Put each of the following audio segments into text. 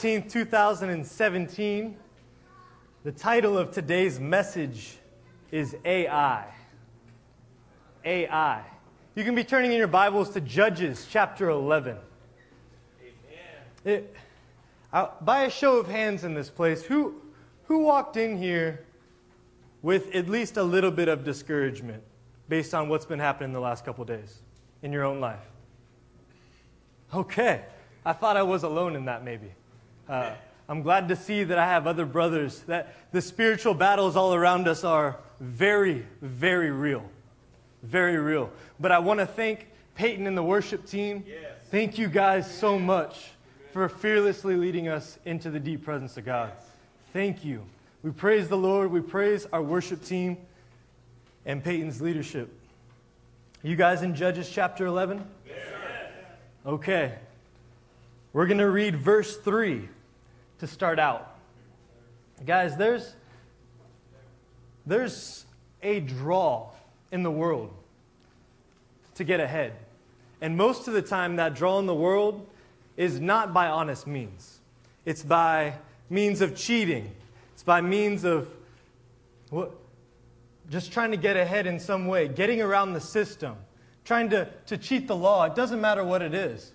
2017. The title of today's message is AI. AI. You can be turning in your Bibles to Judges chapter 11. It, uh, by a show of hands in this place, who, who walked in here with at least a little bit of discouragement based on what's been happening the last couple days in your own life? Okay. I thought I was alone in that, maybe. Uh, I'm glad to see that I have other brothers, that the spiritual battles all around us are very, very real. Very real. But I want to thank Peyton and the worship team. Yes. Thank you guys so much for fearlessly leading us into the deep presence of God. Thank you. We praise the Lord. We praise our worship team and Peyton's leadership. You guys in Judges chapter 11? Yes. Okay. We're going to read verse 3 to start out. Guys, there's, there's a draw in the world to get ahead. And most of the time, that draw in the world is not by honest means. It's by means of cheating. It's by means of what, just trying to get ahead in some way, getting around the system, trying to, to cheat the law. It doesn't matter what it is.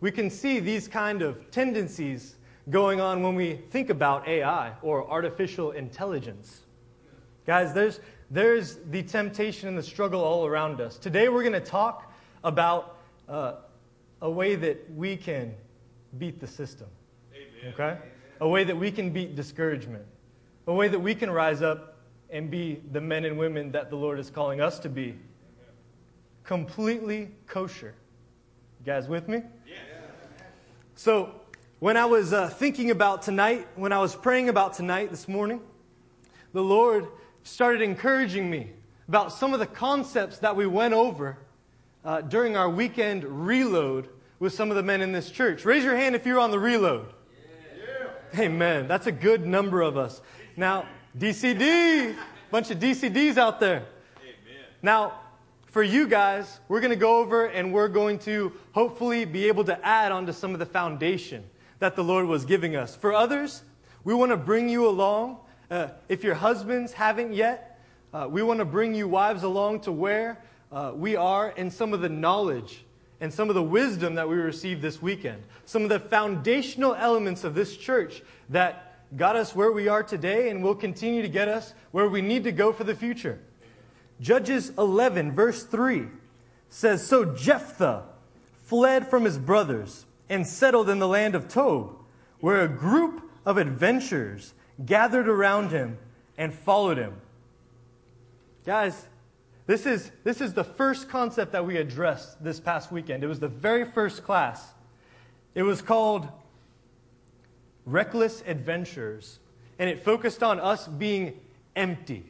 We can see these kind of tendencies going on when we think about AI or artificial intelligence. Guys, there's, there's the temptation and the struggle all around us. Today we're going to talk about uh, a way that we can beat the system. Amen. Okay? A way that we can beat discouragement. A way that we can rise up and be the men and women that the Lord is calling us to be. Completely kosher. You guys with me? Yeah. So, when I was uh, thinking about tonight, when I was praying about tonight this morning, the Lord started encouraging me about some of the concepts that we went over uh, during our weekend reload with some of the men in this church. Raise your hand if you're on the reload. Yeah. Amen. That's a good number of us. Now, DCD, bunch of DCDs out there. Amen. Now, for you guys, we're going to go over and we're going to hopefully be able to add onto some of the foundation that the Lord was giving us. For others, we want to bring you along. Uh, if your husbands haven't yet, uh, we want to bring you wives along to where uh, we are and some of the knowledge and some of the wisdom that we received this weekend. Some of the foundational elements of this church that got us where we are today and will continue to get us where we need to go for the future. Judges 11, verse 3 says So Jephthah fled from his brothers and settled in the land of Tob, where a group of adventurers gathered around him and followed him. Guys, this is, this is the first concept that we addressed this past weekend. It was the very first class. It was called Reckless Adventures, and it focused on us being empty.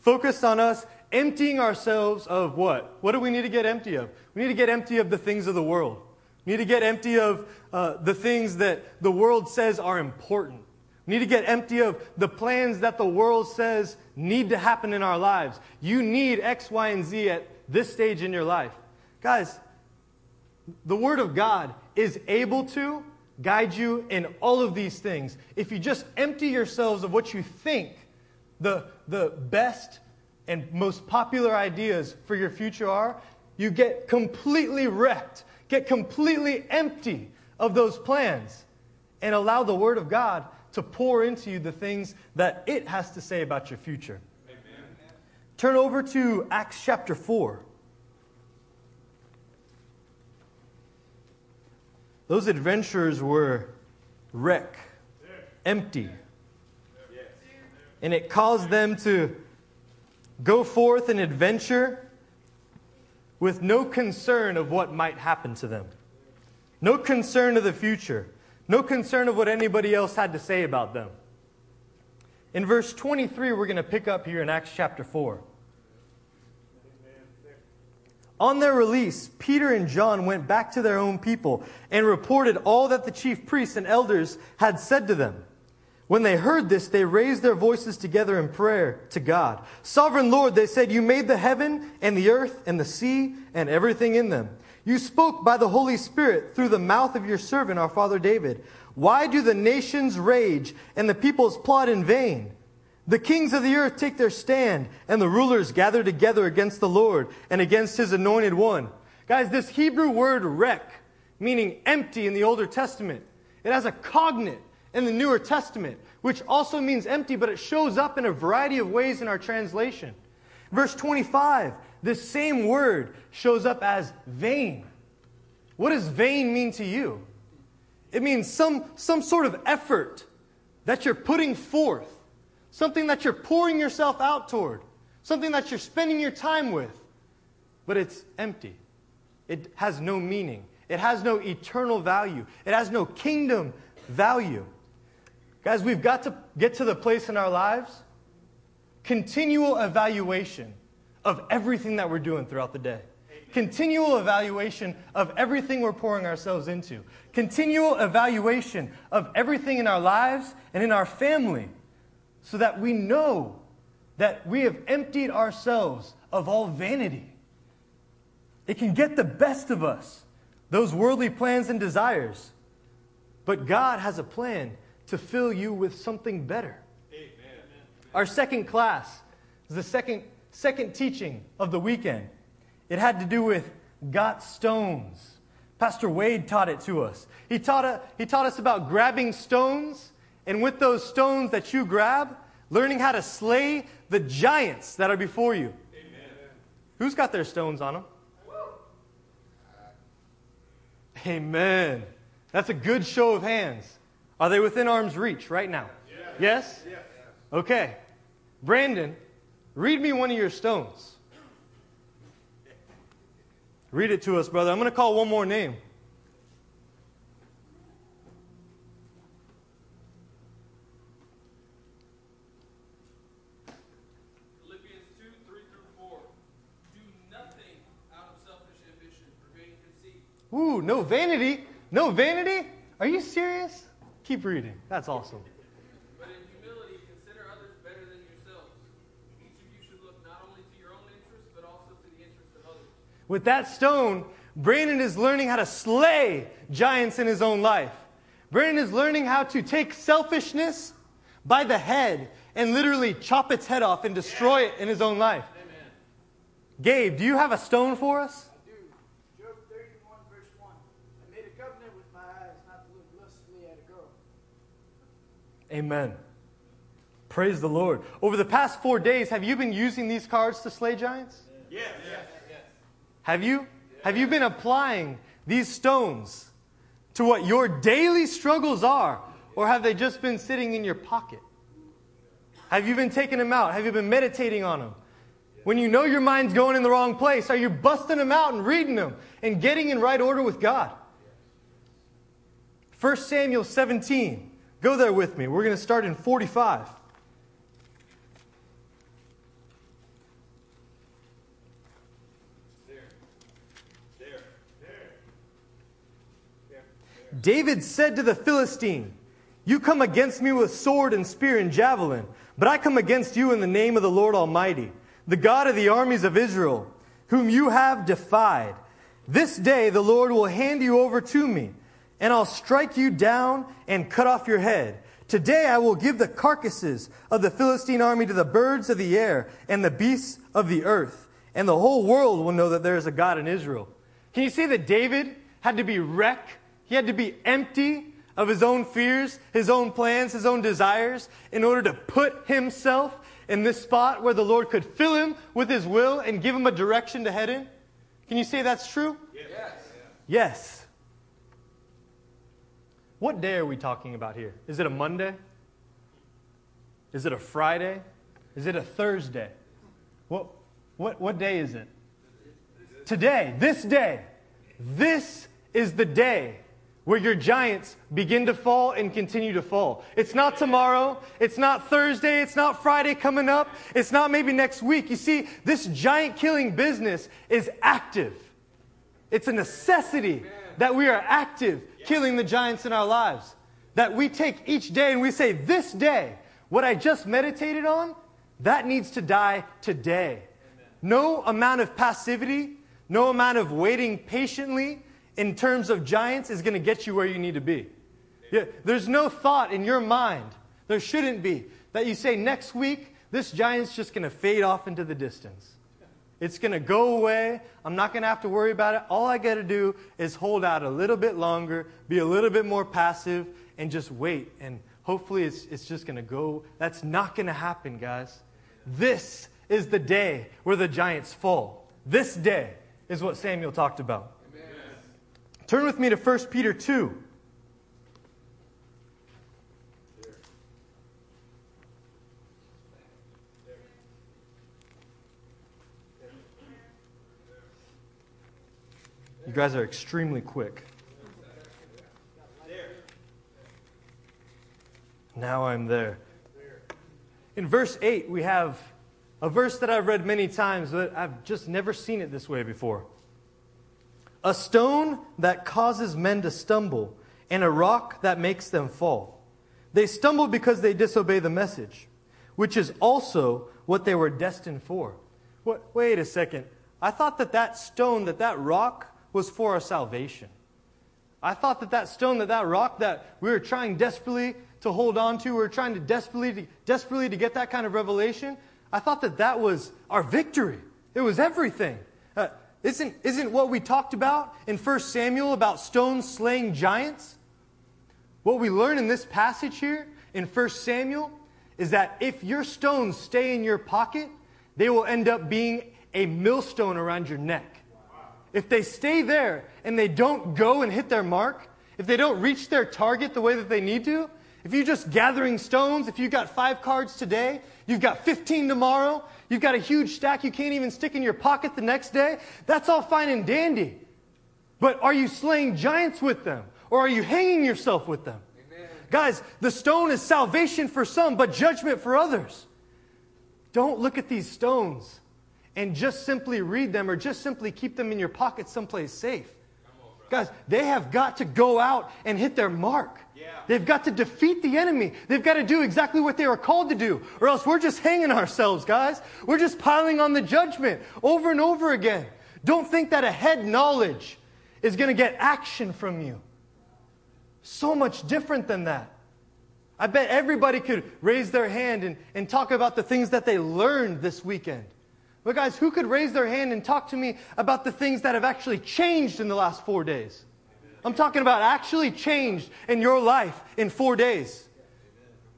Focused on us emptying ourselves of what? What do we need to get empty of? We need to get empty of the things of the world. We need to get empty of uh, the things that the world says are important. We need to get empty of the plans that the world says need to happen in our lives. You need X, Y, and Z at this stage in your life. Guys, the Word of God is able to guide you in all of these things. If you just empty yourselves of what you think the, the best and most popular ideas for your future are, you get completely wrecked Get completely empty of those plans and allow the Word of God to pour into you the things that it has to say about your future. Amen. Turn over to Acts chapter 4. Those adventurers were wreck, empty. And it caused them to go forth and adventure with no concern of what might happen to them, no concern of the future, no concern of what anybody else had to say about them. In verse 23, we're going to pick up here in Acts chapter 4. On their release, Peter and John went back to their own people and reported all that the chief priests and elders had said to them. When they heard this, they raised their voices together in prayer to God. Sovereign Lord, they said, You made the heaven and the earth and the sea and everything in them. You spoke by the Holy Spirit through the mouth of your servant, our father David. Why do the nations rage and the peoples plot in vain? The kings of the earth take their stand, and the rulers gather together against the Lord and against his anointed one. Guys, this Hebrew word wreck, meaning empty in the Older Testament, it has a cognate in the Newer Testament, which also means empty, but it shows up in a variety of ways in our translation. Verse 25, this same word shows up as vain. What does vain mean to you? It means some, some sort of effort that you're putting forth, something that you're pouring yourself out toward, something that you're spending your time with, but it's empty. It has no meaning. It has no eternal value. It has no kingdom value. Guys, we've got to get to the place in our lives, continual evaluation of everything that we're doing throughout the day. Continual evaluation of everything we're pouring ourselves into. Continual evaluation of everything in our lives and in our family so that we know that we have emptied ourselves of all vanity. It can get the best of us, those worldly plans and desires. But God has a plan to fill you with something better. Amen. Our second class is the second, second teaching of the weekend. It had to do with got stones. Pastor Wade taught it to us. He taught, a, he taught us about grabbing stones, and with those stones that you grab, learning how to slay the giants that are before you. Amen. Who's got their stones on them? Amen. That's a good show of hands. Are they within arm's reach right now? Yes? yes? Okay. Brandon, read me one of your stones. Read it to us, brother. I'm going to call one more name. Philippians 2 3 through 4. Do nothing out of selfish ambition or vain conceit. Ooh, no vanity. No vanity? Are you serious? Keep reading. That's awesome. But in humility, consider others better than yourselves. Each of you should look not only to your own interests, but also to the interests of others. With that stone, Brandon is learning how to slay giants in his own life. Brandon is learning how to take selfishness by the head and literally chop its head off and destroy it in his own life. Amen. Gabe, do you have a stone for us? do. Job 31, verse 1. I made a covenant with my eyes not to look lustfully at a girl. Amen. Praise the Lord. Over the past four days, have you been using these cards to slay giants? Yes. Yes. Yes. Have you? Have you been applying these stones to what your daily struggles are? Or have they just been sitting in your pocket? Have you been taking them out? Have you been meditating on them? When you know your mind's going in the wrong place, are you busting them out and reading them and getting in right order with God? 1 Samuel 17. Go there with me. We're going to start in 45. there David said to the Philistine, You come against me with sword and spear and javelin, but I come against you in the name of the Lord Almighty, the God of the armies of Israel, whom you have defied. This day the Lord will hand you over to me, and I'll strike you down and cut off your head. Today I will give the carcasses of the Philistine army to the birds of the air and the beasts of the earth, and the whole world will know that there is a God in Israel. Can you see that David had to be wrecked? He had to be empty of his own fears, his own plans, his own desires in order to put himself in this spot where the Lord could fill him with his will and give him a direction to head in? Can you say that's true? Yes. Yes. What day are we talking about here? Is it a Monday? Is it a Friday? Is it a Thursday? What, what, what day is it? Today, this day. This is the day where your giants begin to fall and continue to fall. It's not tomorrow. It's not Thursday. It's not Friday coming up. It's not maybe next week. You see, this giant killing business is active. It's a necessity that we are active killing the giants in our lives. That we take each day and we say, This day, what I just meditated on, that needs to die today. No amount of passivity, no amount of waiting patiently in terms of giants is going to get you where you need to be. Yeah, there's no thought in your mind, there shouldn't be, that you say next week, this giant's just going to fade off into the distance. It's going to go away. I'm not going to have to worry about it. All I got to do is hold out a little bit longer, be a little bit more passive, and just wait. And hopefully it's, it's just going to go. That's not going to happen, guys. This is the day where the giants fall. This day is what Samuel talked about. Amen. Turn with me to 1 Peter 2. You guys are extremely quick. Now I'm there. In verse 8, we have a verse that I've read many times, but I've just never seen it this way before. A stone that causes men to stumble, and a rock that makes them fall. They stumble because they disobey the message, which is also what they were destined for. What, wait a second. I thought that that stone, that that rock, was for our salvation. I thought that that stone, that that rock that we were trying desperately to hold on to, we were trying to desperately, to, desperately to get that kind of revelation, I thought that that was our victory. It was everything. Uh, isn't, isn't what we talked about in 1 Samuel about stones slaying giants? What we learn in this passage here in 1 Samuel is that if your stones stay in your pocket, they will end up being a millstone around your neck. If they stay there and they don't go and hit their mark, if they don't reach their target the way that they need to, if you're just gathering stones, if you've got five cards today, you've got 15 tomorrow, you've got a huge stack you can't even stick in your pocket the next day, that's all fine and dandy. But are you slaying giants with them? Or are you hanging yourself with them? Amen. Guys, the stone is salvation for some, but judgment for others. Don't look at these stones and just simply read them or just simply keep them in your pocket someplace safe. Guys, they have got to go out and hit their mark. Yeah. They've got to defeat the enemy. They've got to do exactly what they were called to do, or else we're just hanging ourselves, guys. We're just piling on the judgment over and over again. Don't think that a head knowledge is going to get action from you. So much different than that. I bet everybody could raise their hand and, and talk about the things that they learned this weekend. But, guys, who could raise their hand and talk to me about the things that have actually changed in the last four days? I'm talking about actually changed in your life in four days.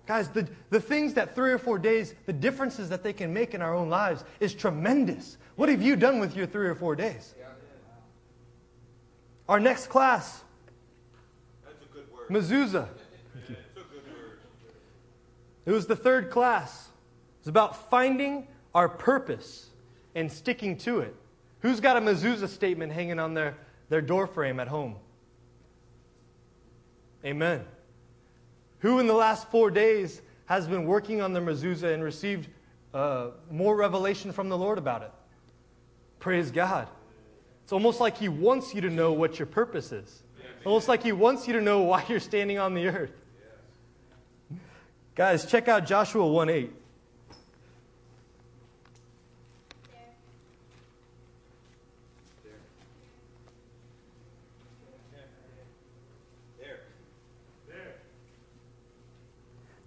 Guys, the, the things that three or four days, the differences that they can make in our own lives is tremendous. What have you done with your three or four days? Our next class, Mezuzah. It was the third class. It's about finding our purpose and sticking to it. Who's got a mezuzah statement hanging on their, their door frame at home? Amen. Who in the last four days has been working on their mezuzah and received uh, more revelation from the Lord about it? Praise God. It's almost like He wants you to know what your purpose is. Almost like He wants you to know why you're standing on the earth. Guys, check out Joshua 1 8.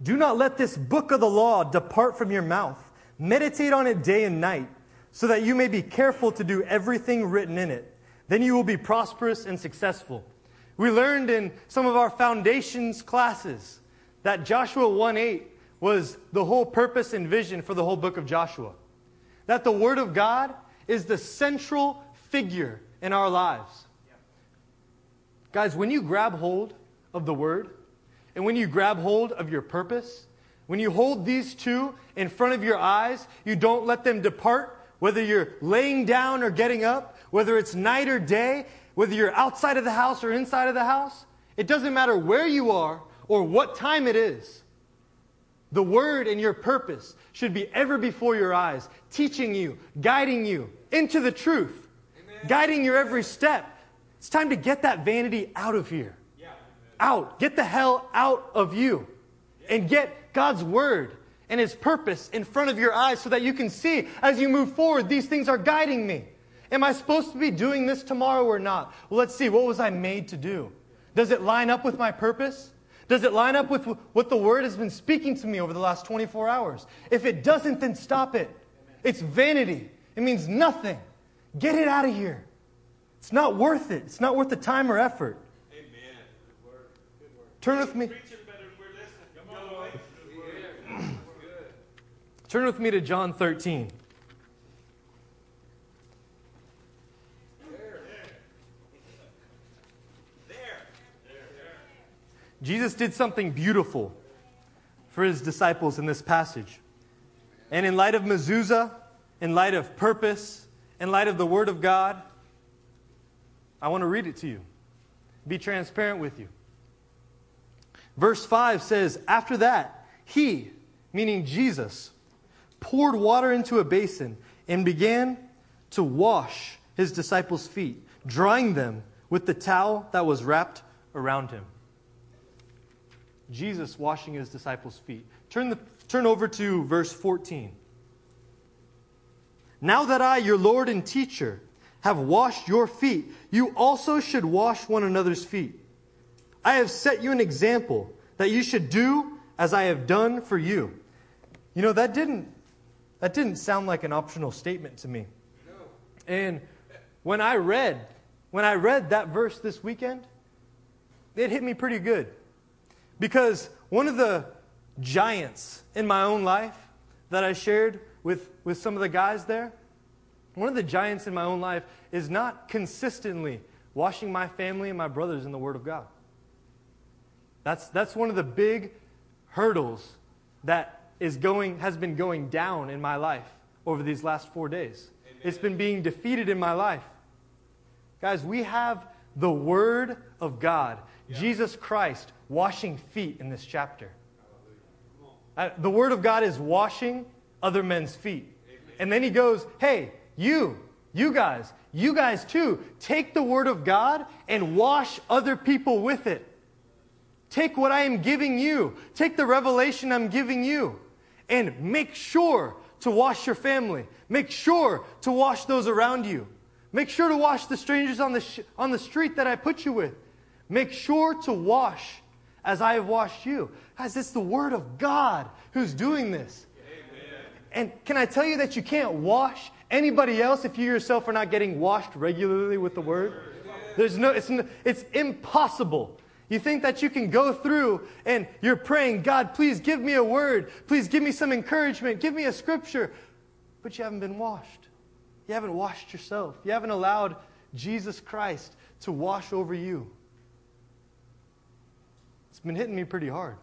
Do not let this book of the law depart from your mouth. Meditate on it day and night, so that you may be careful to do everything written in it. Then you will be prosperous and successful. We learned in some of our foundations classes that Joshua 1 8 was the whole purpose and vision for the whole book of Joshua. That the Word of God is the central figure in our lives. Guys, when you grab hold of the Word, and when you grab hold of your purpose, when you hold these two in front of your eyes, you don't let them depart, whether you're laying down or getting up, whether it's night or day, whether you're outside of the house or inside of the house. It doesn't matter where you are or what time it is. The word and your purpose should be ever before your eyes, teaching you, guiding you into the truth, Amen. guiding your every step. It's time to get that vanity out of here out. Get the hell out of you. And get God's word and his purpose in front of your eyes so that you can see as you move forward, these things are guiding me. Am I supposed to be doing this tomorrow or not? Well, let's see. What was I made to do? Does it line up with my purpose? Does it line up with what the Word has been speaking to me over the last 24 hours? If it doesn't, then stop it. It's vanity, it means nothing. Get it out of here. It's not worth it, it's not worth the time or effort. Amen. Good word. Good word. Turn with me. Turn with me to John 13. Jesus did something beautiful for his disciples in this passage. And in light of mezuzah, in light of purpose, in light of the Word of God, I want to read it to you. Be transparent with you. Verse 5 says, After that, he, meaning Jesus, poured water into a basin and began to wash his disciples' feet, drying them with the towel that was wrapped around him. Jesus washing his disciples' feet. Turn, the, turn over to verse 14. Now that I, your Lord and teacher, have washed your feet, you also should wash one another's feet. I have set you an example that you should do as I have done for you. You know, that didn't, that didn't sound like an optional statement to me. And when I read, when I read that verse this weekend, it hit me pretty good. Because one of the giants in my own life that I shared with, with some of the guys there, one of the giants in my own life is not consistently washing my family and my brothers in the Word of God. That's, that's one of the big hurdles that is going, has been going down in my life over these last four days. Amen. It's been being defeated in my life. Guys, we have the Word of God, yeah. Jesus Christ, washing feet in this chapter. Uh, the Word of God is washing other men's feet. Amen. And then he goes, hey, you, you guys, you guys too, take the Word of God and wash other people with it. Take what I am giving you, take the revelation I'm giving you, and make sure to wash your family. Make sure to wash those around you. Make sure to wash the strangers on the, sh- on the street that I put you with. Make sure to wash as I have washed you. Guys, it's the Word of God who's doing this. Amen. And can I tell you that you can't wash anybody else if you yourself are not getting washed regularly with the Word? There's no, it's, it's impossible. You think that you can go through and you're praying, God, please give me a word. Please give me some encouragement. Give me a scripture. But you haven't been washed. You haven't washed yourself. You haven't allowed Jesus Christ to wash over you. It's been hitting me pretty hard.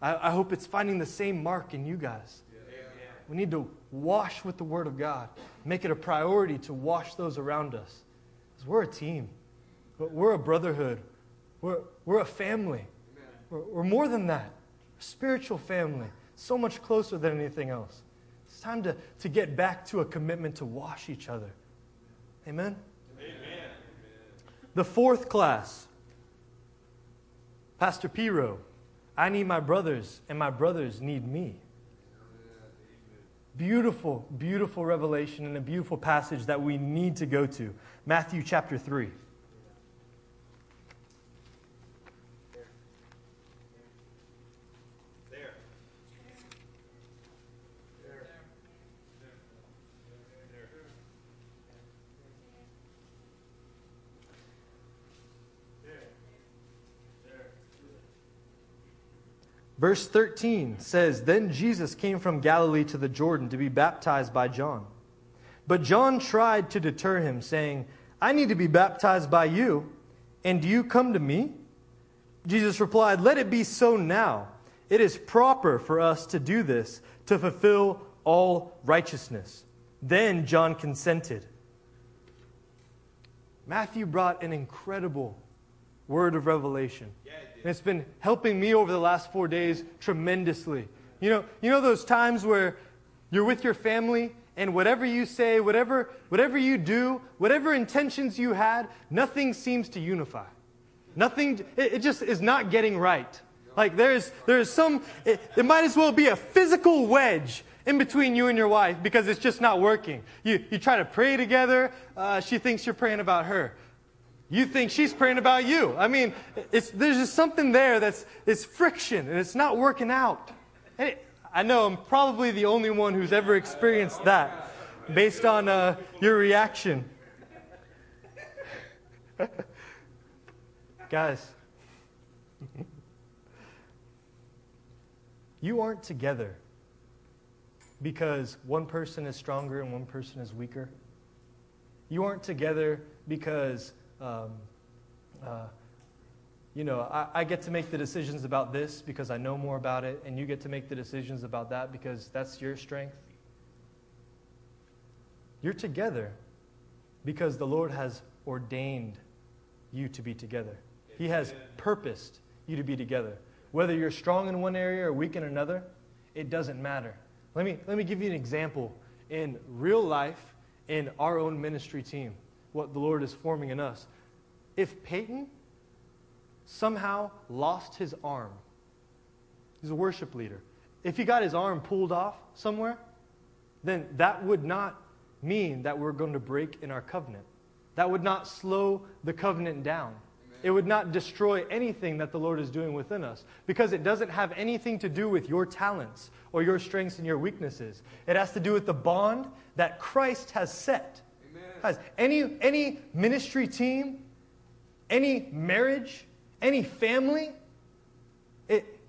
I, I hope it's finding the same mark in you guys. We need to wash with the Word of God. Make it a priority to wash those around us. Because we're a team, But we're a brotherhood, we're, we're a family. We're, we're more than that, a spiritual family, so much closer than anything else. It's time to, to get back to a commitment to wash each other. Amen? Amen. The fourth class Pastor Piro, I need my brothers, and my brothers need me. Beautiful, beautiful revelation and a beautiful passage that we need to go to. Matthew chapter 3. Verse 13 says Then Jesus came from Galilee to the Jordan to be baptized by John. But John tried to deter him, saying, I need to be baptized by you, and do you come to me? Jesus replied, Let it be so now. It is proper for us to do this to fulfill all righteousness. Then John consented. Matthew brought an incredible word of revelation. Yeah, and it's been helping me over the last four days tremendously. You know, you know those times where you're with your family and whatever you say, whatever, whatever you do, whatever intentions you had, nothing seems to unify. Nothing, it, it just is not getting right. Like there's, there's some, it, it might as well be a physical wedge in between you and your wife because it's just not working. You, you try to pray together, uh, she thinks you're praying about her. You think she's praying about you. I mean, there's just something there that's it's friction and it's not working out. It, I know I'm probably the only one who's ever experienced that based on uh, your reaction. Guys, you aren't together because one person is stronger and one person is weaker. You aren't together because, um, uh, you know, I, I, get to make the decisions about this because I know more about it, and you get to make the decisions about that because that's your strength. You're together because the Lord has ordained you to be together. He has purposed you to be together. Whether you're strong in one area or weak in another, it doesn't matter. Let me, let me give you an example in real life in our own ministry team, what the Lord is forming in us. If Peyton somehow lost his arm, he's a worship leader. If he got his arm pulled off somewhere, then that would not mean that we're going to break in our covenant. That would not slow the covenant down. It would not destroy anything that the Lord is doing within us because it doesn't have anything to do with your talents or your strengths and your weaknesses. It has to do with the bond that Christ has set. Guys, any, any ministry team, any marriage, any family, it,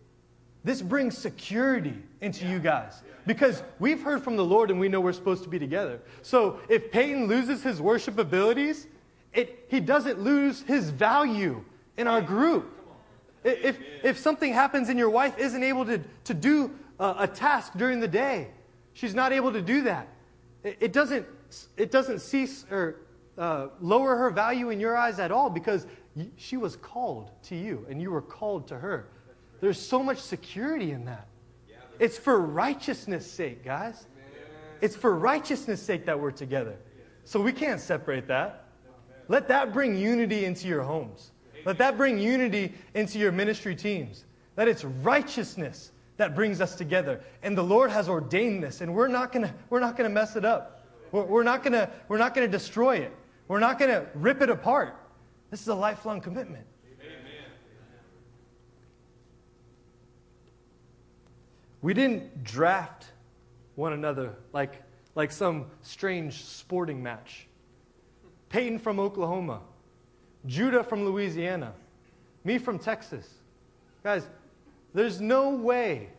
this brings security into you guys because we've heard from the Lord and we know we're supposed to be together. So if Peyton loses his worship abilities, it, he doesn't lose his value in our group. If, if something happens and your wife isn't able to, to do a, a task during the day, she's not able to do that. It, it doesn't, it doesn't cease or uh, lower her value in your eyes at all because she was called to you and you were called to her. There's so much security in that. It's for righteousness' sake, guys. It's for righteousness' sake that we're together. So we can't separate that. Let that bring unity into your homes. Let that bring unity into your ministry teams. That it's righteousness that brings us together. And the Lord has ordained this, and we're not going to we're not going to mess it up. We're, we're not going to we're not going to destroy it. We're not going to rip it apart. This is a lifelong commitment. Amen. We didn't draft one another like, like some strange sporting match. Peyton from Oklahoma, Judah from Louisiana, me from Texas. Guys, there's no way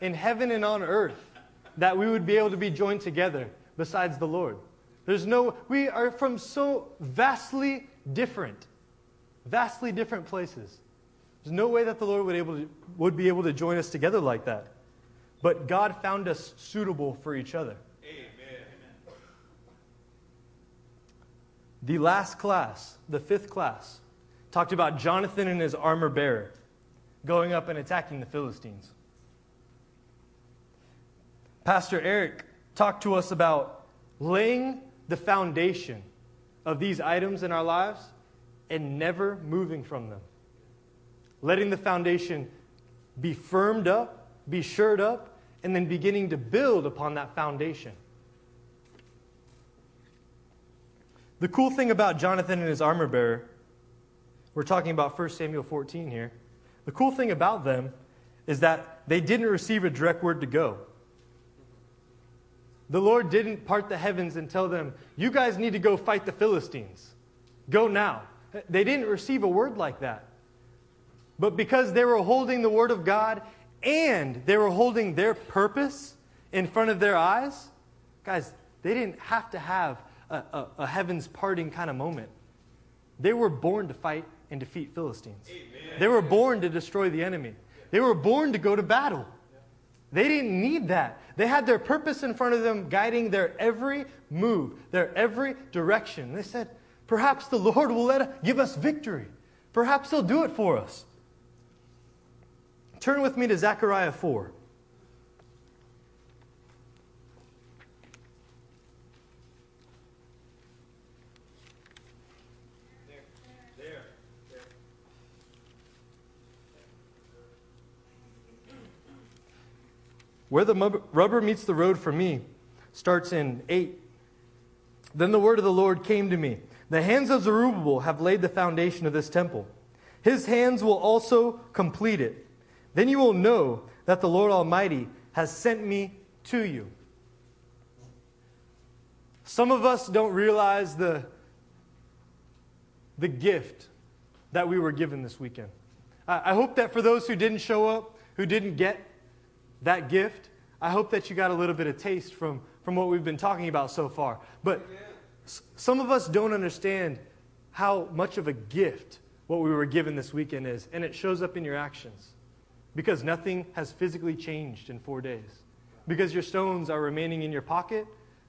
in heaven and on earth that we would be able to be joined together besides the Lord. There's no, we are from so vastly different, vastly different places. There's no way that the Lord would, able to, would be able to join us together like that. But God found us suitable for each other. Amen. The last class, the fifth class, talked about Jonathan and his armor bearer going up and attacking the Philistines. Pastor Eric talked to us about laying the foundation of these items in our lives and never moving from them. Letting the foundation be firmed up, be shored up, and then beginning to build upon that foundation. The cool thing about Jonathan and his armor bearer, we're talking about 1 Samuel 14 here. The cool thing about them is that they didn't receive a direct word to go. The Lord didn't part the heavens and tell them, You guys need to go fight the Philistines. Go now. They didn't receive a word like that. But because they were holding the word of God and they were holding their purpose in front of their eyes, guys, they didn't have to have a, a, a heavens parting kind of moment. They were born to fight and defeat Philistines. Amen. They were born to destroy the enemy. They were born to go to battle. They didn't need that. They had their purpose in front of them, guiding their every move, their every direction. They said, Perhaps the Lord will let, give us victory. Perhaps He'll do it for us. Turn with me to Zechariah 4. Where the rubber meets the road for me starts in 8. Then the word of the Lord came to me The hands of Zerubbabel have laid the foundation of this temple. His hands will also complete it. Then you will know that the Lord Almighty has sent me to you. Some of us don't realize the, the gift that we were given this weekend. I, I hope that for those who didn't show up, who didn't get that gift, I hope that you got a little bit of taste from, from what we've been talking about so far. But s- some of us don't understand how much of a gift what we were given this weekend is, and it shows up in your actions because nothing has physically changed in four days. Because your stones are remaining in your pocket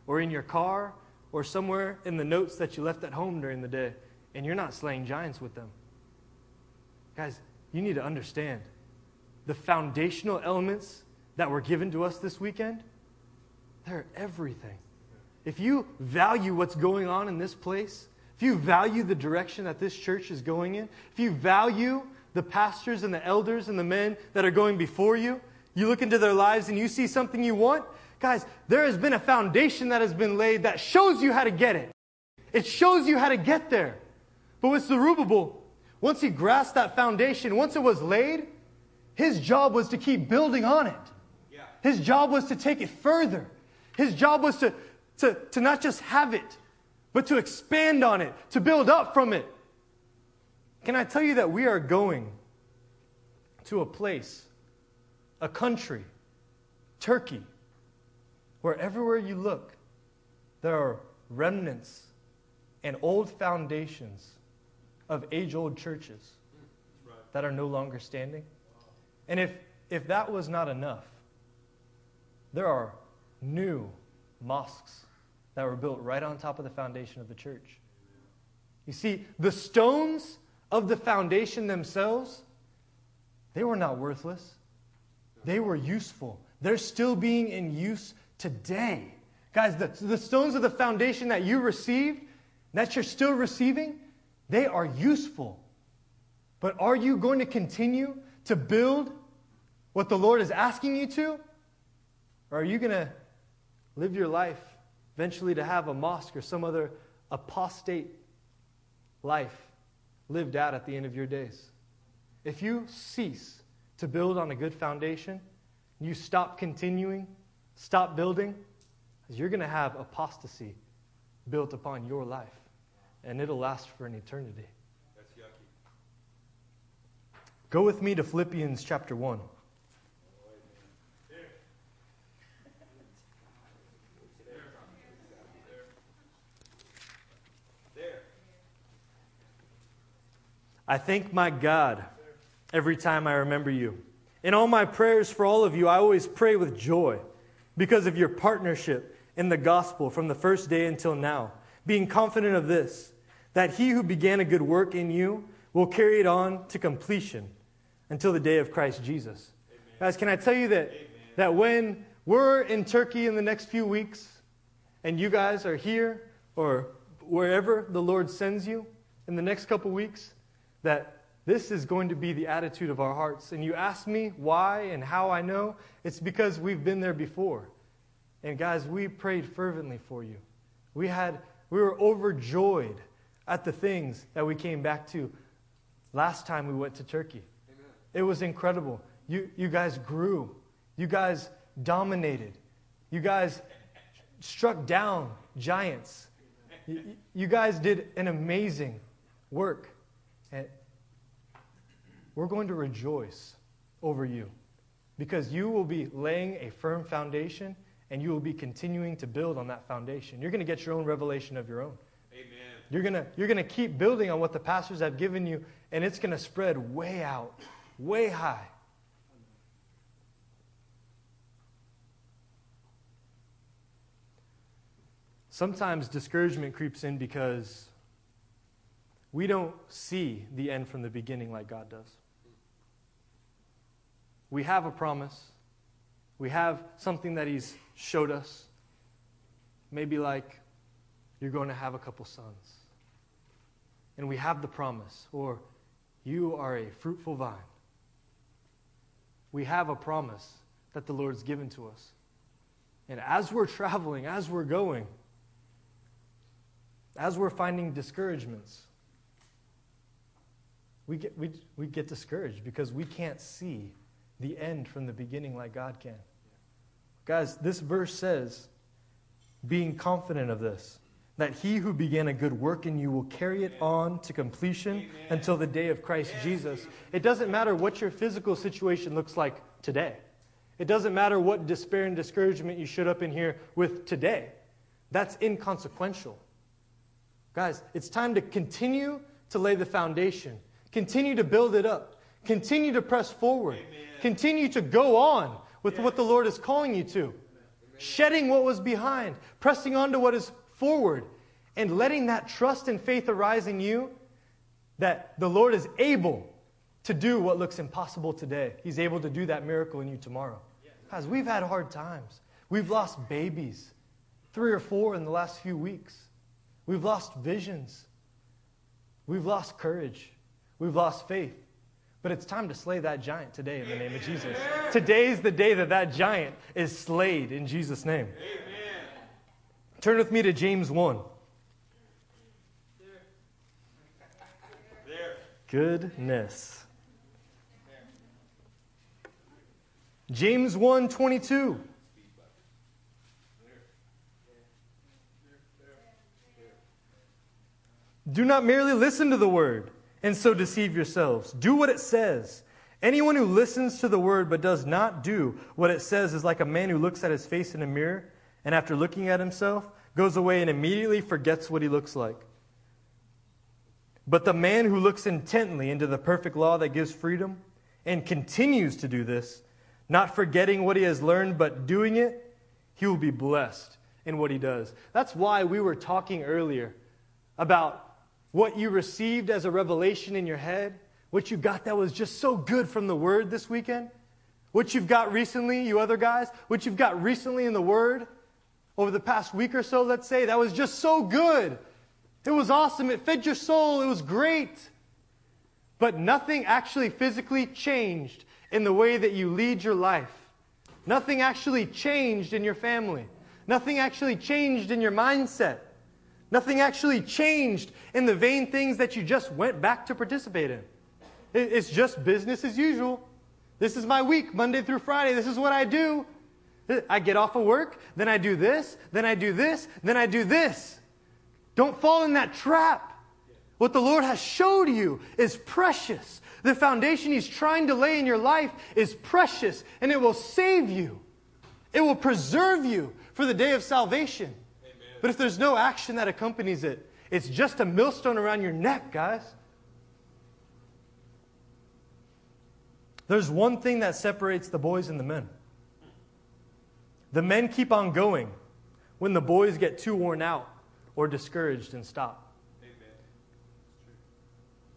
or in your car or somewhere in the notes that you left at home during the day, and you're not slaying giants with them. Guys, you need to understand the foundational elements that were given to us this weekend, they're everything. If you value what's going on in this place, if you value the direction that this church is going in, if you value the pastors and the elders and the men that are going before you, you look into their lives and you see something you want, guys, there has been a foundation that has been laid that shows you how to get it. It shows you how to get there. But with Zerubbabel, once he grasped that foundation, once it was laid, his job was to keep building on it. His job was to take it further. His job was to, to, to not just have it, but to expand on it, to build up from it. Can I tell you that we are going to a place, a country, Turkey, where everywhere you look, there are remnants and old foundations of age old churches that are no longer standing? And if, if that was not enough, there are new mosques that were built right on top of the foundation of the church. You see, the stones of the foundation themselves, they were not worthless. They were useful. They're still being in use today. Guys, the, the stones of the foundation that you received, that you're still receiving, they are useful. But are you going to continue to build what the Lord is asking you to? Or are you going to live your life eventually to have a mosque or some other apostate life lived out at the end of your days? If you cease to build on a good foundation, you stop continuing, stop building, you're going to have apostasy built upon your life, and it'll last for an eternity. Go with me to Philippians chapter 1. I thank my God every time I remember you. In all my prayers for all of you, I always pray with joy because of your partnership in the gospel from the first day until now, being confident of this, that he who began a good work in you will carry it on to completion until the day of Christ Jesus. Guys, can I tell you that, that when we're in Turkey in the next few weeks and you guys are here or wherever the Lord sends you in the next couple weeks, that this is going to be the attitude of our hearts. And you ask me why and how I know, it's because we've been there before. And guys, we prayed fervently for you. We had we were overjoyed at the things that we came back to last time we went to Turkey. It was incredible. You you guys grew. You guys dominated. You guys struck down giants. You, you guys did an amazing work. And we're going to rejoice over you because you will be laying a firm foundation and you will be continuing to build on that foundation. You're going to get your own revelation of your own. Amen. You're going to, you're going to keep building on what the pastors have given you, and it's going to spread way out, way high. Sometimes discouragement creeps in because we don't see the end from the beginning like God does. We have a promise. We have something that He's showed us. Maybe like you're going to have a couple sons. And we have the promise, or you are a fruitful vine. We have a promise that the Lord's given to us. And as we're traveling, as we're going, as we're finding discouragements, we get, we, we get discouraged because we can't see the end from the beginning like God can. Guys, this verse says, being confident of this, that he who began a good work in you will carry it on to completion Amen. until the day of Christ yes. Jesus. It doesn't matter what your physical situation looks like today. It doesn't matter what despair and discouragement you showed up in here with today. That's inconsequential. Guys, it's time to continue to lay the foundation, continue to build it up, continue to press forward, Amen. continue to go on with what the Lord is calling you to, Amen. shedding what was behind, pressing on to what is forward, and letting that trust and faith arise in you that the Lord is able to do what looks impossible today. He's able to do that miracle in you tomorrow. Guys, we've had hard times. We've lost babies, three or four in the last few weeks. We've lost visions. We've lost courage. We've lost faith. But it's time to slay that giant today in the name of Jesus. Today's the day that that giant is slayed in Jesus' name. Amen. Turn with me to James 1. There. Goodness. James 1 22. Do not merely listen to the word and so deceive yourselves. Do what it says. Anyone who listens to the word but does not do what it says is like a man who looks at his face in a mirror and after looking at himself goes away and immediately forgets what he looks like. But the man who looks intently into the perfect law that gives freedom and continues to do this, not forgetting what he has learned but doing it, he will be blessed in what he does. That's why we were talking earlier about what you received as a revelation in your head, what you got that was just so good from the Word this weekend, what you've got recently, you other guys, what you've got recently in the Word over the past week or so, let's say, that was just so good. It was awesome. It fed your soul. It was great. But nothing actually physically changed in the way that you lead your life. Nothing actually changed in your family. Nothing actually changed in your mindset. Nothing actually changed in the vain things that you just went back to participate in. It's just business as usual. This is my week, Monday through Friday. This is what I do. I get off of work, then I do this, then I do this, then I do this. Don't fall in that trap. What the Lord has showed you is precious. The foundation He's trying to lay in your life is precious, and it will save you. It will preserve you for the day of salvation. But if there's no action that accompanies it, it's just a millstone around your neck, guys. There's one thing that separates the boys and the men. The men keep on going when the boys get too worn out or discouraged and stop.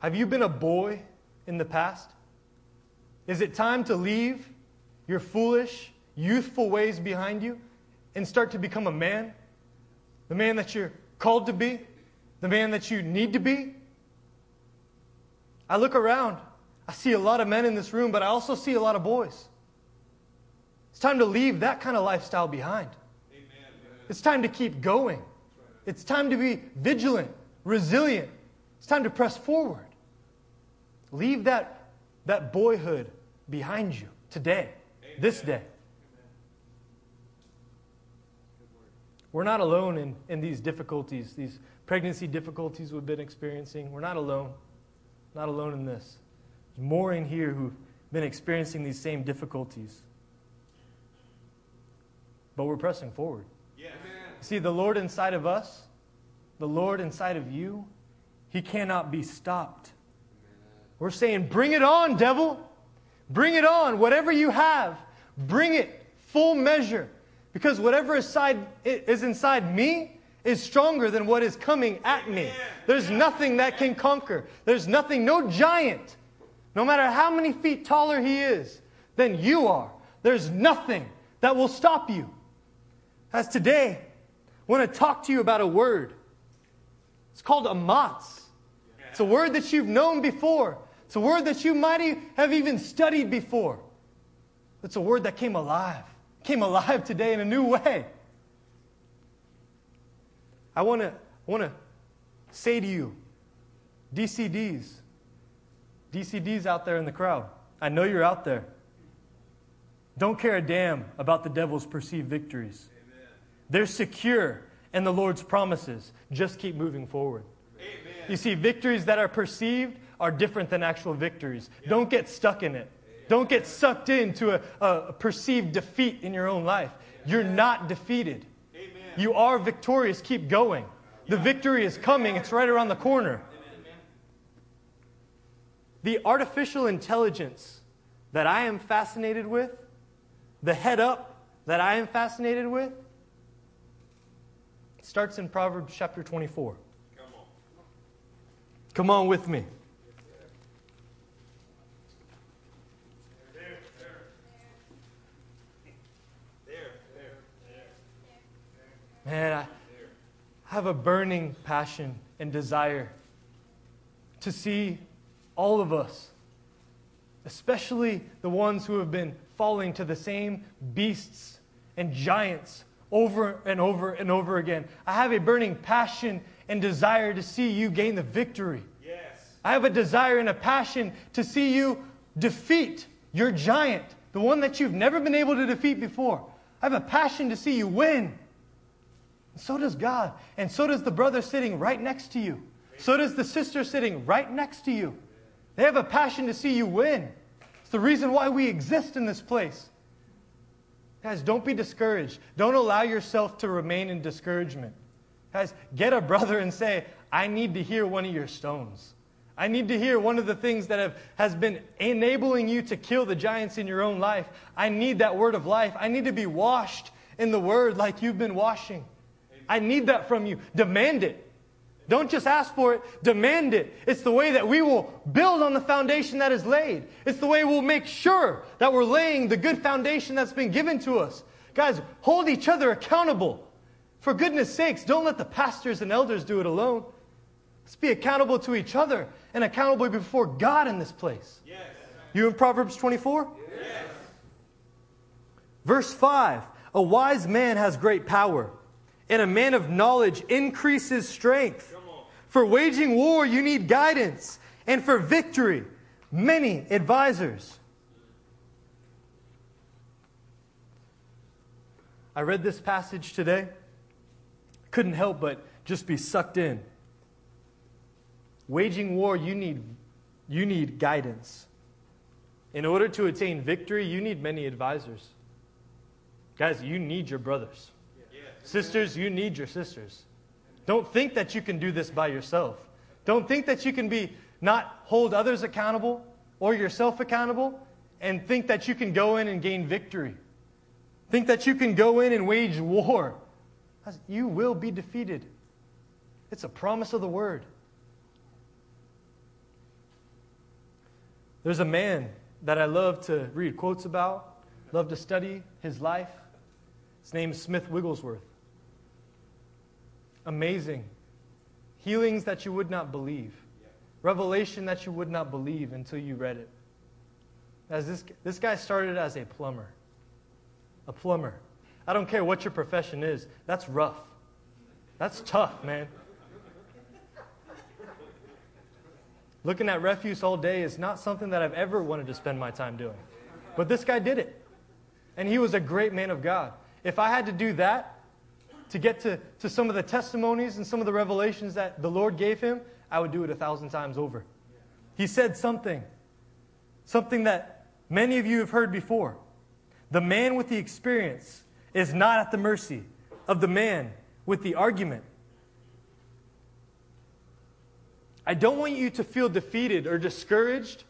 Have you been a boy in the past? Is it time to leave your foolish, youthful ways behind you and start to become a man? The man that you're called to be, the man that you need to be. I look around. I see a lot of men in this room, but I also see a lot of boys. It's time to leave that kind of lifestyle behind. Amen. It's time to keep going. It's time to be vigilant, resilient. It's time to press forward. Leave that, that boyhood behind you today, Amen. this day. We're not alone in, in these difficulties, these pregnancy difficulties we've been experiencing. We're not alone. Not alone in this. There's more in here who've been experiencing these same difficulties. But we're pressing forward. Yeah. See, the Lord inside of us, the Lord inside of you, He cannot be stopped. We're saying, Bring it on, devil. Bring it on. Whatever you have, bring it full measure. Because whatever is inside me is stronger than what is coming at me. There's nothing that can conquer. There's nothing, no giant, no matter how many feet taller he is than you are, there's nothing that will stop you. As today, I want to talk to you about a word. It's called amatz. It's a word that you've known before. It's a word that you might have even studied before. It's a word that came alive came alive today in a new way. I want to want to say to you, DCDs, DCDs out there in the crowd, I know you're out there. Don't care a damn about the devil's perceived victories. Amen. They're secure in the Lord's promises. Just keep moving forward. Amen. You see, victories that are perceived are different than actual victories. Yep. Don't get stuck in it. Don't get sucked into a, a perceived defeat in your own life. You're not defeated. You are victorious. Keep going. The victory is coming, it's right around the corner. The artificial intelligence that I am fascinated with, the head up that I am fascinated with, starts in Proverbs chapter 24. Come on, Come on with me. Man, I have a burning passion and desire to see all of us, especially the ones who have been falling to the same beasts and giants over and over and over again. I have a burning passion and desire to see you gain the victory. Yes. I have a desire and a passion to see you defeat your giant, the one that you've never been able to defeat before. I have a passion to see you win. So does God. And so does the brother sitting right next to you. So does the sister sitting right next to you. They have a passion to see you win. It's the reason why we exist in this place. Guys, don't be discouraged. Don't allow yourself to remain in discouragement. Guys, get a brother and say, I need to hear one of your stones. I need to hear one of the things that have, has been enabling you to kill the giants in your own life. I need that word of life. I need to be washed in the word like you've been washing. I need that from you. Demand it. Don't just ask for it, demand it. It's the way that we will build on the foundation that is laid. It's the way we'll make sure that we're laying the good foundation that's been given to us. Guys, hold each other accountable. For goodness sakes, don't let the pastors and elders do it alone. Let's be accountable to each other and accountable before God in this place. Yes. You in Proverbs 24? Yes. Verse 5 A wise man has great power and a man of knowledge increases strength. For waging war, you need guidance, and for victory, many advisors. I read this passage today. Couldn't help but just be sucked in. Waging war, you need, you need guidance. In order to attain victory, you need many advisors. Guys, you need your brothers. Sisters, you need your sisters. Don't think that you can do this by yourself. Don't think that you can be not hold others accountable or yourself accountable and think that you can go in and gain victory. Think that you can go in and wage war. You will be defeated. It's a promise of the word. There's a man that I love to read quotes about, love to study his life. His name is Smith Wigglesworth amazing. Healings that you would not believe. Revelation that you would not believe until you read it. As this, this guy started as a plumber. A plumber. I don't care what your profession is, that's rough. That's tough, man. Looking at refuse all day is not something that I've ever wanted to spend my time doing. But this guy did it. And he was a great man of God. If I had to do that, to get to, to some of the testimonies and some of the revelations that the Lord gave him, I would do it a thousand times over. He said something, something that many of you have heard before. The man with the experience is not at the mercy of the man with the argument. I don't want you to feel defeated or discouraged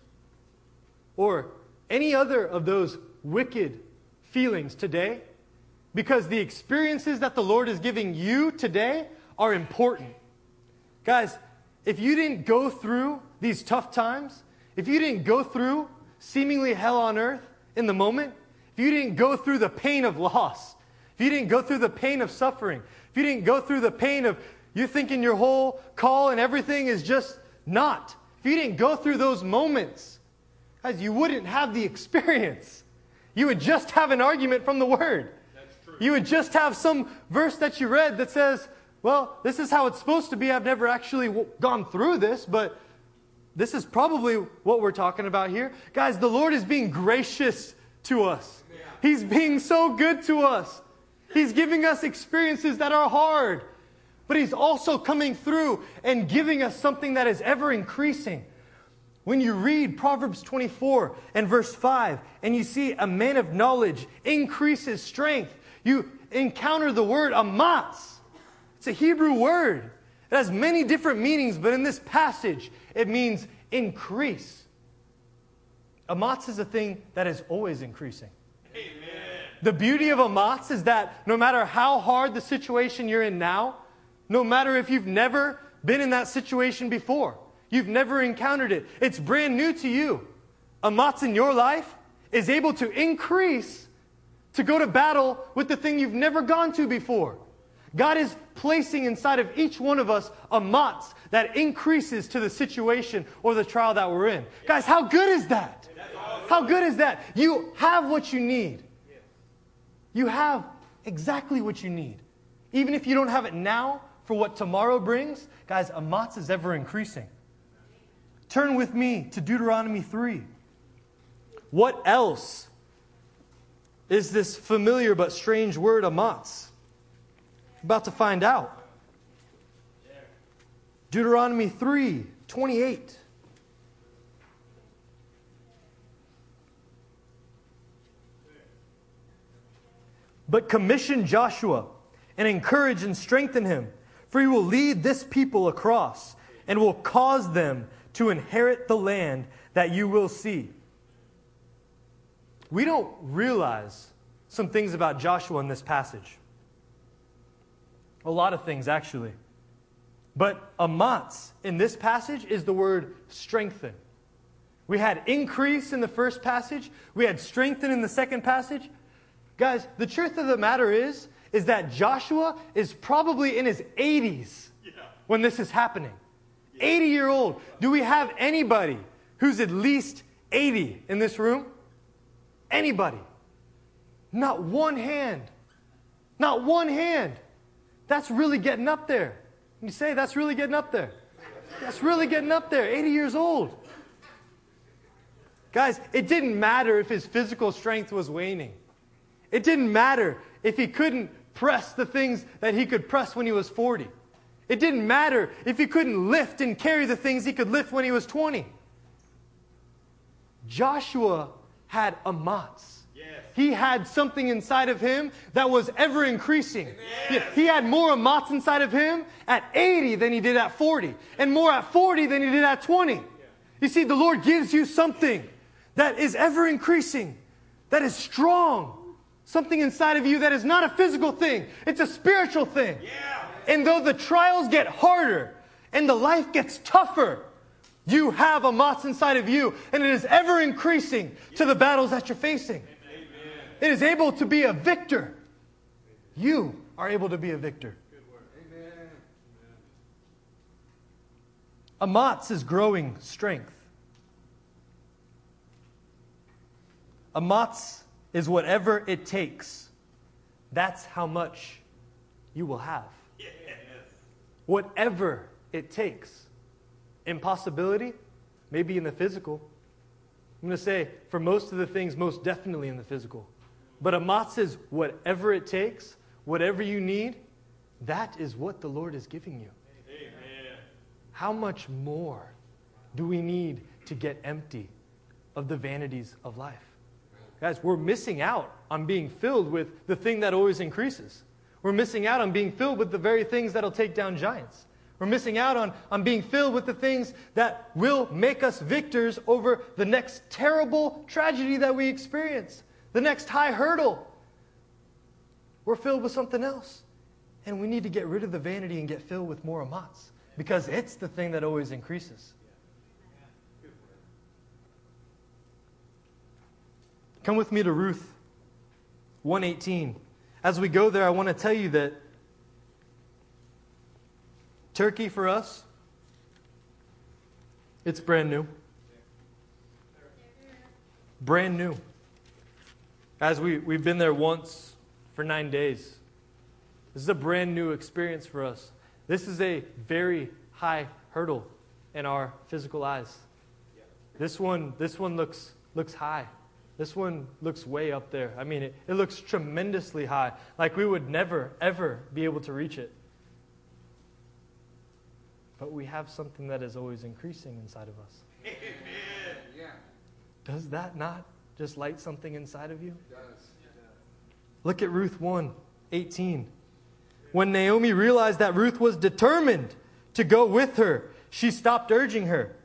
or any other of those wicked feelings today because the experiences that the Lord is giving you today are important. Guys, if you didn't go through these tough times, if you didn't go through seemingly hell on earth in the moment, if you didn't go through the pain of loss, if you didn't go through the pain of suffering, if you didn't go through the pain of you thinking your whole call and everything is just not, if you didn't go through those moments, guys, you wouldn't have the experience. You would just have an argument from the Word. You would just have some verse that you read that says, well, this is how it's supposed to be. I've never actually w- gone through this, but this is probably what we're talking about here. Guys, the Lord is being gracious to us. He's being so good to us. He's giving us experiences that are hard, but He's also coming through and giving us something that is ever increasing. When you read Proverbs 24 and verse 5, and you see a man of knowledge increases strength, you encounter the word amatz. It's a Hebrew word. It has many different meanings, but in this passage, it means increase. Amatz is a thing that is always increasing. Amen. The beauty of amatz is that no matter how hard the situation you're in now, no matter if you've never been in that situation before, you've never encountered it, it's brand new to you. Amatz in your life is able to increase to go to battle with the thing you've never gone to before. God is placing inside of each one of us amatz that increases to the situation or the trial that we're in. Guys, how good is that? How good is that? You have what you need. You have exactly what you need. Even if you don't have it now for what tomorrow brings, guys, amatz is ever increasing. Turn with me to Deuteronomy 3. What else is this familiar but strange word amatz? About to find out. Deuteronomy 3 28. But commission Joshua and encourage and strengthen him, for he will lead this people across and will cause them to inherit the land that you will see. We don't realize some things about Joshua in this passage. A lot of things, actually. But amatz in this passage is the word strengthen. We had increase in the first passage, we had strengthen in the second passage. Guys, the truth of the matter is, is that Joshua is probably in his 80s when this is happening. 80 year old. Do we have anybody who's at least 80 in this room? Anybody? Not one hand. Not one hand. That's really getting up there. You say, that's really getting up there. That's really getting up there. 80 years old. Guys, it didn't matter if his physical strength was waning. It didn't matter if he couldn't press the things that he could press when he was 40. It didn't matter if he couldn't lift and carry the things he could lift when he was 20. Joshua had amatz. He had something inside of him that was ever increasing. Yes. He had more amatz inside of him at 80 than he did at 40, and more at 40 than he did at 20. You see, the Lord gives you something that is ever increasing, that is strong, something inside of you that is not a physical thing, it's a spiritual thing. Yeah. And though the trials get harder and the life gets tougher, you have amatz inside of you, and it is ever increasing to the battles that you're facing. Amen. It is able to be a victor. You are able to be a victor. Amatz is growing strength. Amatz is whatever it takes. That's how much you will have. Yes. Whatever it takes. Impossibility, maybe in the physical. I'm going to say, for most of the things, most definitely in the physical. But amatz is whatever it takes, whatever you need, that is what the Lord is giving you. Amen. How much more do we need to get empty of the vanities of life? Guys, we're missing out on being filled with the thing that always increases. We're missing out on being filled with the very things that'll take down giants. We're missing out on, on being filled with the things that will make us victors over the next terrible tragedy that we experience, the next high hurdle. We're filled with something else. And we need to get rid of the vanity and get filled with more amatz because it's the thing that always increases. Come with me to Ruth 118. As we go there, I want to tell you that Turkey for us, it's brand new. Brand new. As we, we've been there once for nine days. This is a brand new experience for us. This is a very high hurdle in our physical eyes. This one, this one looks, looks high. This one looks way up there. I mean, it, it looks tremendously high, like we would never, ever be able to reach it. But we have something that is always increasing inside of us. Amen. Yeah. Does that not just light something inside of you? It does. Look at Ruth 1 18. When Naomi realized that Ruth was determined to go with her, she stopped urging her.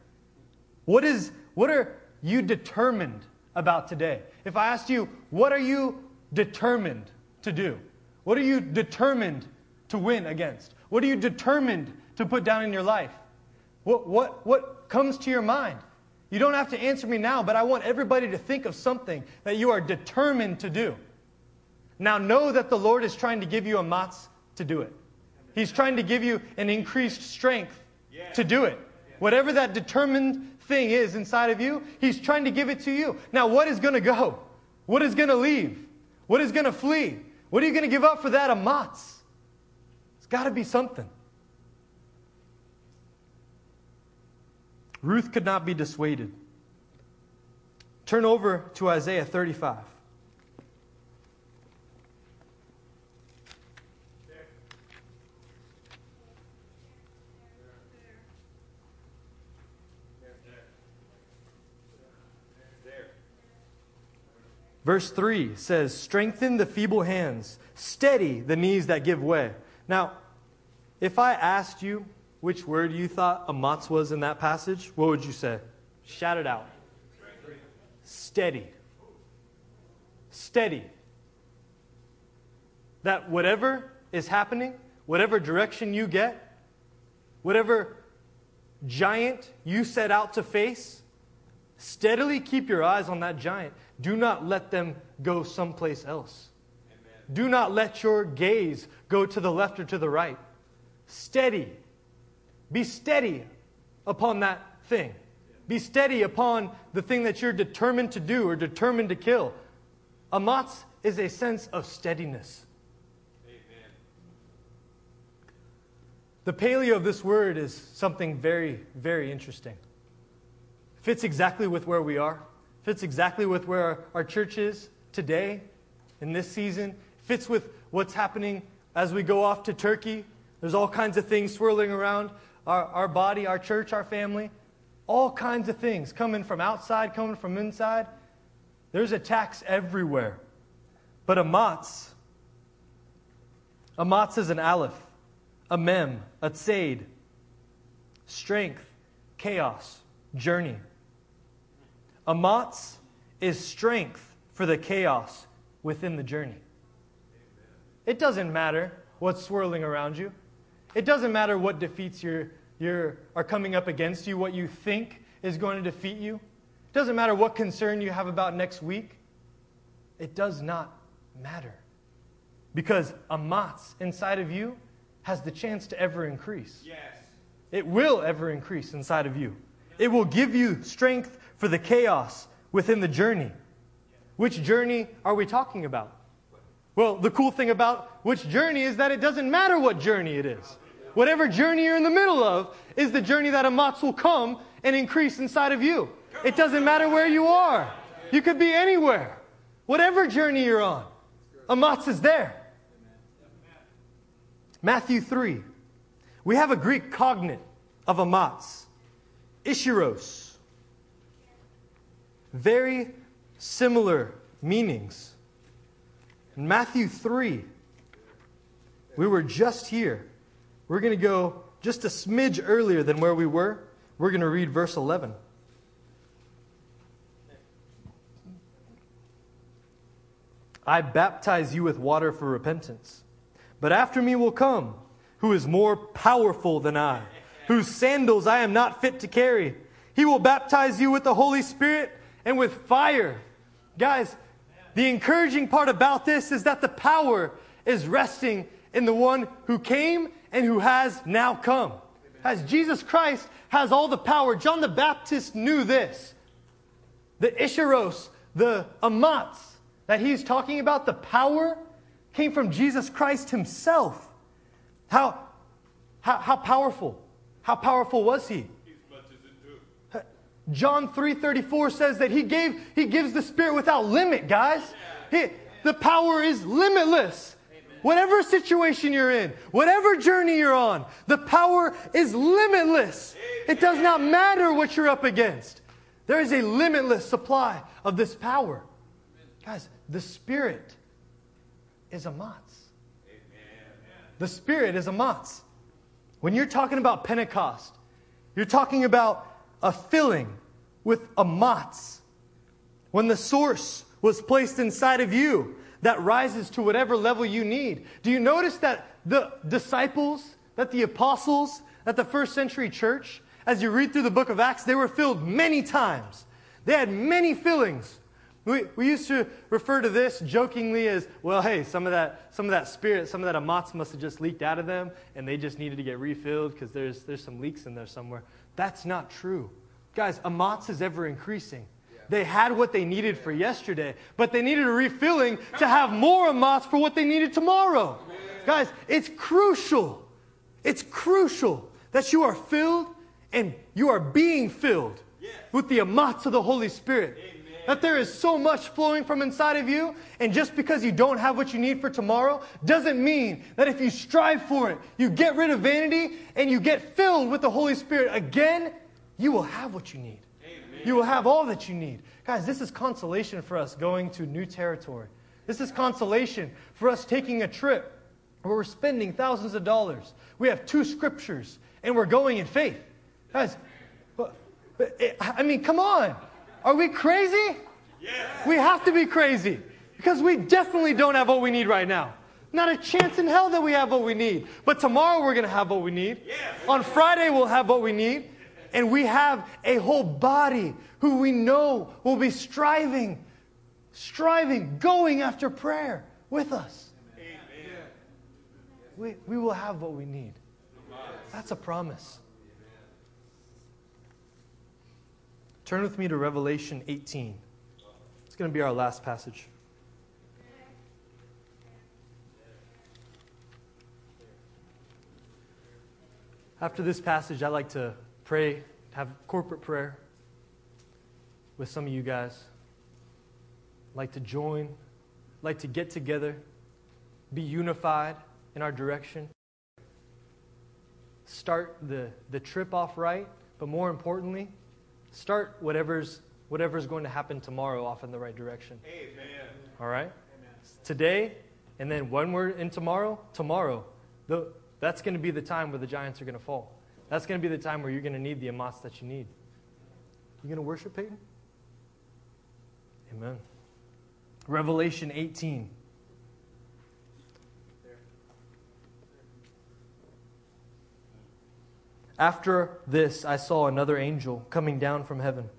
What, is, what are you determined about today? If I asked you, what are you determined to do? What are you determined to win against? What are you determined to put down in your life? What, what, what comes to your mind? You don't have to answer me now, but I want everybody to think of something that you are determined to do. Now, know that the Lord is trying to give you amatz to do it. He's trying to give you an increased strength to do it. Whatever that determined thing is inside of you, He's trying to give it to you. Now, what is going to go? What is going to leave? What is going to flee? What are you going to give up for that amatz? It's got to be something. Ruth could not be dissuaded. Turn over to Isaiah 35. Verse 3 says, Strengthen the feeble hands, steady the knees that give way. Now, if I asked you which word you thought amatz was in that passage, what would you say? Shout it out. Steady. Steady. That whatever is happening, whatever direction you get, whatever giant you set out to face, steadily keep your eyes on that giant. Do not let them go someplace else. Do not let your gaze go to the left or to the right. Steady. Be steady upon that thing. Be steady upon the thing that you're determined to do or determined to kill. Amatz is a sense of steadiness. The paleo of this word is something very, very interesting. Fits exactly with where we are, fits exactly with where our, our church is today, in this season, fits with what's happening as we go off to Turkey. There's all kinds of things swirling around our, our body, our church, our family. All kinds of things coming from outside, coming from inside. There's attacks everywhere. But amatz, a matz is an aleph, a mem, a tzaid, strength, chaos, journey. Amatz is strength for the chaos within the journey. It doesn't matter what's swirling around you. It doesn't matter what defeats your, your, are coming up against you, what you think is going to defeat you. It doesn't matter what concern you have about next week. It does not matter. Because amatz inside of you has the chance to ever increase. Yes. It will ever increase inside of you. It will give you strength for the chaos within the journey. Which journey are we talking about? Well, the cool thing about which journey is that it doesn't matter what journey it is. Whatever journey you're in the middle of is the journey that Amatz will come and increase inside of you. It doesn't matter where you are. You could be anywhere. Whatever journey you're on, Amatz is there. Matthew 3. We have a Greek cognate of Amatz, Ischyros. Very similar meanings. In Matthew 3, we were just here. We're going to go just a smidge earlier than where we were. We're going to read verse 11. I baptize you with water for repentance. But after me will come, who is more powerful than I, whose sandals I am not fit to carry. He will baptize you with the Holy Spirit and with fire. Guys, the encouraging part about this is that the power is resting in the one who came and who has now come. As Jesus Christ has all the power, John the Baptist knew this. The Ischyros, the Amats that he's talking about, the power came from Jesus Christ himself. How How, how powerful? How powerful was he? John 3:34 says that he gave he gives the spirit without limit, guys. He, the power is limitless. Whatever situation you're in, whatever journey you're on, the power is limitless. It does not matter what you're up against. There is a limitless supply of this power. Guys, the spirit is amatz. The spirit is amatz. When you're talking about Pentecost, you're talking about a filling with amatz. When the source was placed inside of you, that rises to whatever level you need. Do you notice that the disciples, that the apostles, that the first century church, as you read through the book of Acts, they were filled many times. They had many fillings. We, we used to refer to this jokingly as, well, hey, some of that, some of that spirit, some of that amatz must have just leaked out of them, and they just needed to get refilled because there's, there's some leaks in there somewhere. That's not true. Guys, amatz is ever increasing. They had what they needed for yesterday, but they needed a refilling to have more amatz for what they needed tomorrow. Guys, it's crucial. It's crucial that you are filled and you are being filled with the amatz of the Holy Spirit. That there is so much flowing from inside of you, and just because you don't have what you need for tomorrow doesn't mean that if you strive for it, you get rid of vanity, and you get filled with the Holy Spirit again, you will have what you need. You will have all that you need. Guys, this is consolation for us going to new territory. This is consolation for us taking a trip where we're spending thousands of dollars. We have two scriptures, and we're going in faith. Guys, but, but it, I mean, come on. Are we crazy? Yes. We have to be crazy because we definitely don't have what we need right now. Not a chance in hell that we have what we need. But tomorrow we're going to have what we need. Yes. On Friday we'll have what we need. And we have a whole body who we know will be striving, striving, going after prayer with us. We, we will have what we need. That's a promise. Turn with me to Revelation 18. It's going to be our last passage. After this passage, I like to pray, have corporate prayer with some of you guys. Like to join, like to get together, be unified in our direction. Start the, the trip off right, but more importantly, start whatever's, whatever's going to happen tomorrow off in the right direction. Amen. All right? Today, and then when we're in tomorrow, tomorrow, the, that's going to be the time where the giants are going to fall. That's going to be the time where you're going to need the amas that you need. You going to worship, Peyton? Amen. Revelation 18. After this, I saw another angel coming down from heaven.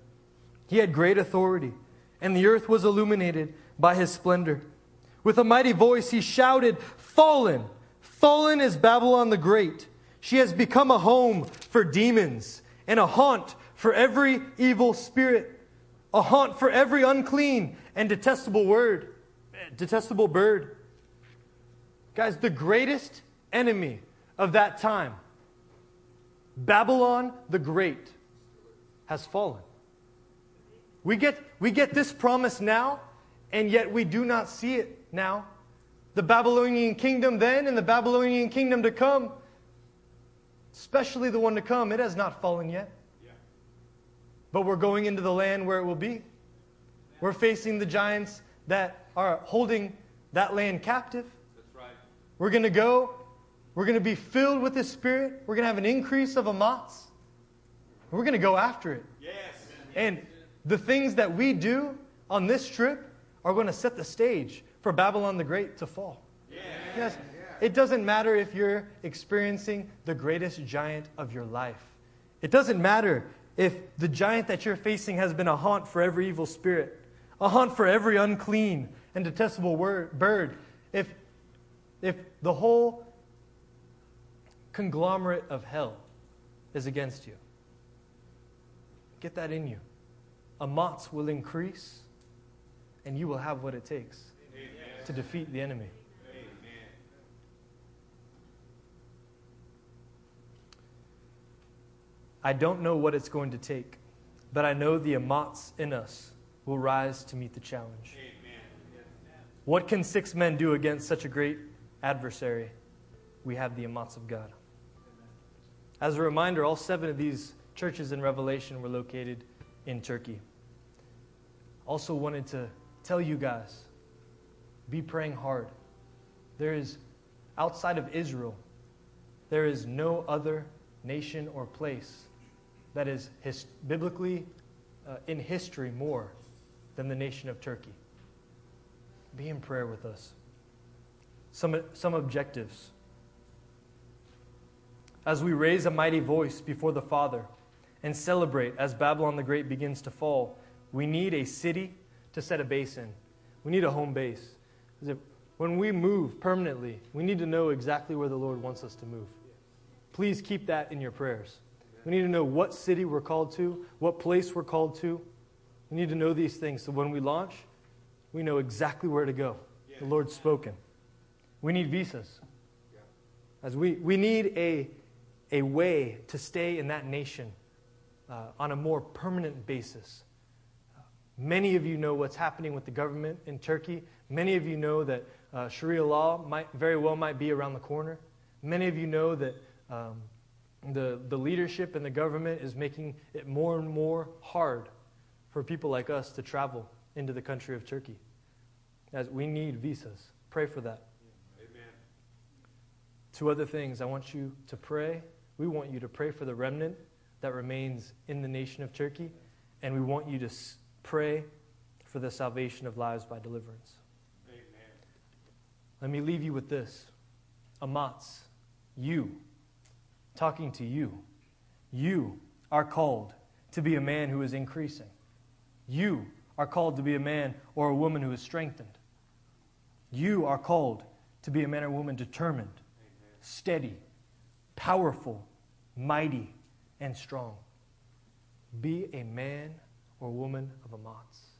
He had great authority, and the earth was illuminated by his splendor. With a mighty voice, he shouted, Fallen! Fallen is Babylon the Great. She has become a home for demons and a haunt for every evil spirit, a haunt for every unclean and detestable word, detestable bird. Guys, the greatest enemy of that time, Babylon the Great, has fallen. We get, we get this promise now, and yet we do not see it now. The Babylonian kingdom then and the Babylonian kingdom to come, especially the one to come, it has not fallen yet. But we're going into the land where it will be. We're facing the giants that are holding that land captive. That's right. We're going to go. We're going to be filled with the Spirit. We're going to have an increase of amatz. We're going to go after it. Yes. And the things that we do on this trip are going to set the stage for Babylon the Great to fall. Yes. It doesn't matter if you're experiencing the greatest giant of your life. It doesn't matter if the giant that you're facing has been a haunt for every evil spirit, a haunt for every unclean and detestable word, bird. If, if the whole conglomerate of hell is against you, get that in you. Amatz will increase, and you will have what it takes to defeat the enemy. I don't know what it's going to take, but I know the Amats in us will rise to meet the challenge. What can six men do against such a great adversary? We have the Amats of God. As a reminder, all seven of these churches in Revelation were located in Turkey. Also, wanted to tell you guys be praying hard. There is, outside of Israel, there is no other nation or place that is his, biblically uh, in history more than the nation of Turkey. Be in prayer with us. Some, some objectives. As we raise a mighty voice before the Father and celebrate as Babylon the Great begins to fall, we need a city to set a base in. We need a home base. When we move permanently, we need to know exactly where the Lord wants us to move. Please keep that in your prayers. We need to know what city we're called to, what place we're called to. We need to know these things so when we launch, we know exactly where to go. The Lord's spoken. We need visas. As we, we need a, a way to stay in that nation uh, on a more permanent basis. Many of you know what's happening with the government in Turkey. Many of you know that uh, Sharia law might, very well might be around the corner. Many of you know that um, the, the leadership and the government is making it more and more hard for people like us to travel into the country of Turkey. As we need visas. Pray for that. Amen. Two other things. I want you to pray. We want you to pray for the remnant that remains in the nation of Turkey, and we want you to pray for the salvation of lives by deliverance. Amen. Let me leave you with this. Amats, you, talking to you, you are called to be a man who is increasing. You are called to be a man or a woman who is strengthened. You are called to be a man or woman determined, steady, powerful, mighty, and strong. Be a man or woman of Amats.